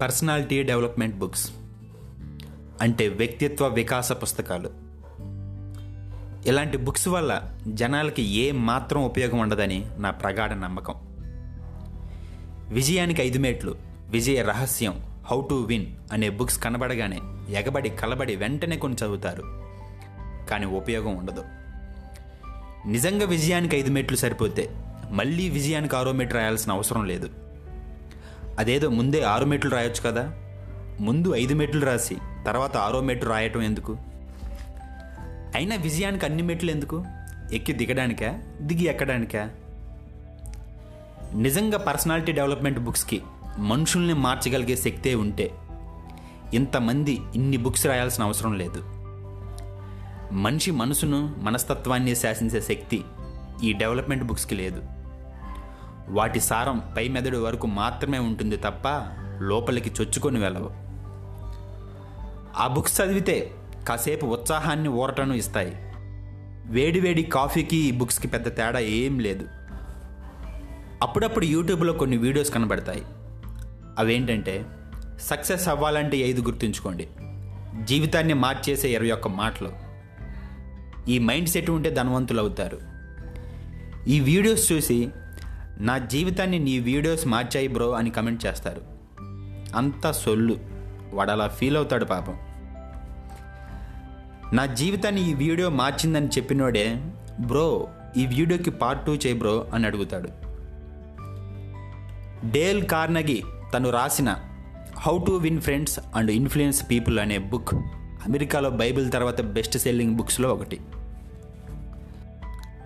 Personality development books అంటే వ్యక్తిత్వ వికాస పుస్తకాలు. ఇలాంటి బుక్స్ వల్ల జనాలకి ఏ మాత్రం ఉపయోగం ఉండదని నా ప్రగాఢ నమ్మకం. విజయానికి ఐదు మేట్లు విజయ రహస్యం హౌ టు విన్ అనే బుక్స్ కనబడగానే ఎగబడి కలబడి వెంటనే కొన్ని చదువుతారు. కానీ ఉపయోగం ఉండదు. నిజంగా విజయానికి ఐదు మెట్లు సరిపోతే మళ్ళీ విజయానికి ఆరో మీటర్ రాయాల్సిన అవసరం లేదు. అదేదో ముందే ఆరు మీటర్లు రాయొచ్చు కదా? ముందు ఐదు మెట్లు రాసి తర్వాత ఆరో మెట్లు రాయటం ఎందుకు? అయినా విజయానికి అన్ని మెట్లు ఎందుకు? ఎక్కి దిగడానికా? దిగి ఎక్కడానికా? నిజంగా పర్సనాలిటీ డెవలప్మెంట్ బుక్స్కి మనుషుల్ని మార్చగలిగే శక్తే ఉంటే ఇంతమంది ఇన్ని బుక్స్ రాయాల్సిన అవసరం లేదు. మనిషి మనసును మనస్తత్వాన్ని శాసించే శక్తి ఈ డెవలప్మెంట్ బుక్స్కి లేదు. వాటి సారం పై మెదడు వరకు మాత్రమే ఉంటుంది తప్ప లోపలికి చొచ్చుకొని వెళ్ళవు. ఆ బుక్స్ చదివితే కాసేపు ఉత్సాహాన్ని ఊరటను ఇస్తాయి. వేడివేడి కాఫీకి ఈ బుక్స్కి పెద్ద తేడా ఏం లేదు. అప్పుడప్పుడు యూట్యూబ్లో కొన్ని వీడియోస్ కనబడతాయి. అవేంటంటే సక్సెస్ అవ్వాలంటే ఐదు గుర్తుంచుకోండి. జీవితాన్ని మార్చేసే ఇరవై ఒక్క మాటలు. ఈ మైండ్ సెట్ ఉంటే ధనవంతులు అవుతారు ఈ వీడియోస్ చూసి నా జీవితాన్ని నీ వీడియోస్ మార్చాయి బ్రో అని కమెంట్ చేస్తారు. అంత సొల్లు. వాడు అలా ఫీల్ అవుతాడు పాపం. నా జీవితాన్ని ఈ వీడియో మార్చిందని చెప్పినోడే బ్రో ఈ వీడియోకి పార్ట్ టూ చేయి బ్రో అని అడుగుతాడు. డేల్ కార్నగి తను రాసిన how to win friends and influence people అనే బుక్ అమెరికాలో బైబిల్ తర్వాత బెస్ట్ సెల్లింగ్ బుక్స్లో ఒకటి.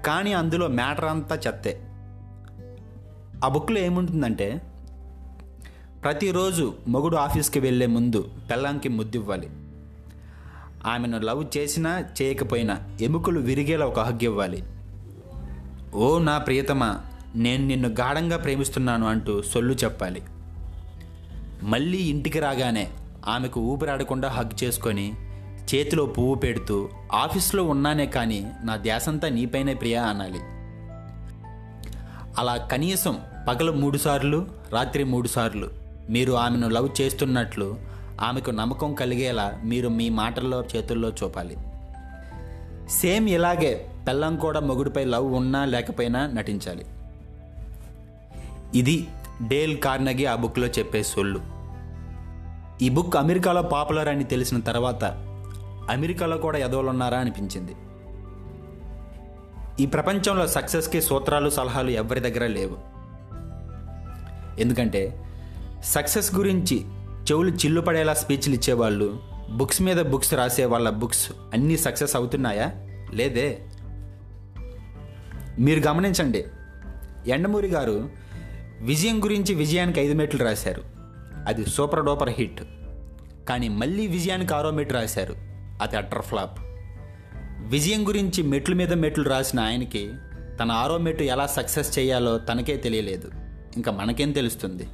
కానీ అందులో మ్యాటర్ అంతా చెత్తే. ఆ బుక్లో ఏముంటుందంటే ప్రతిరోజు మొగుడు ఆఫీస్కి వెళ్ళే ముందు పెళ్ళాంకి ముద్దివ్వాలి. ఆమెను లవ్ చేసినా చేయకపోయినా ఎముకలు విరిగేలా ఒక హగ్ ఇవ్వాలి. ఓ నా ప్రియతమా నేను నిన్ను గాఢంగా ప్రేమిస్తున్నాను అంటూ సొల్లు చెప్పాలి. మళ్ళీ ఇంటికి రాగానే ఆమెకు ఊపిరాడకుండా హగ్ చేసుకొని చేతిలో పువ్వు పెడుతూ ఆఫీస్లో ఉన్నానే కానీ నా ధ్యాసంతా నీపైనే ప్రియా అనాలి. అలా కనీసం పగలు మూడు సార్లు రాత్రి మూడు సార్లు. మీరు ఆమెను లవ్ చేస్తున్నట్లు ఆమెకు నమ్మకం కలిగేలా మీరు మీ మాటల్లో చేతుల్లో చూపాలి. సేమ్ ఇలాగే పెళ్ళం కూడా మొగుడిపై లవ్ ఉన్నా లేకపోయినా నటించాలి. ఇది డేల్ కార్నగి ఆ బుక్లో చెప్పే సొల్లు. ఈ బుక్ అమెరికాలో పాపులర్ అని తెలిసిన తర్వాత అమెరికాలో కూడా ఎదవలున్నారా అనిపించింది. ఈ ప్రపంచంలో సక్సెస్కి సూత్రాలు సలహాలు ఎవరి దగ్గర లేవు. ఎందుకంటే సక్సెస్ గురించి చెవులు చిల్లు పడేలా స్పీచ్లు ఇచ్చేవాళ్ళు బుక్స్ మీద బుక్స్ రాసే వాళ్ళ బుక్స్ అన్నీ సక్సెస్ అవుతున్నాయా? లేదే. మీరు గమనించండి ఎండమూరి గారు విజయం గురించి విజయానికి ఐదు మెట్లు రాశారు. అది సూపర్ డూపర్ హిట్. కానీ మళ్ళీ విజయానికి ఆరో మెట్లు రాశారు. అది అటర్ ఫ్లాప్. విజయం గురించి మెట్ల మీద మెట్లు రాసిన ఆయనకి తన ఆరో మెట్టు ఎలా సక్సెస్ చేయాలో తనకే తెలియలేదు. ఇంకా మనకేం తెలుస్తుంది?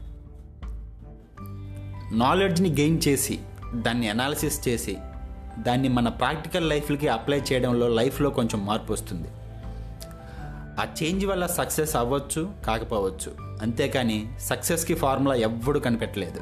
నాలెడ్జ్ని గెయిన్ చేసి దాన్ని అనాలిసిస్ చేసి దాన్ని మన ప్రాక్టికల్ లైఫ్కి అప్లై చేయడంలో లైఫ్లో కొంచెం మార్పు వస్తుంది. ఆ చేంజ్ వల్ల సక్సెస్ అవ్వచ్చు కాకపోవచ్చు. అంతేకాని సక్సెస్కి ఫార్ములా ఎవ్వడు కనిపెట్టలేదు.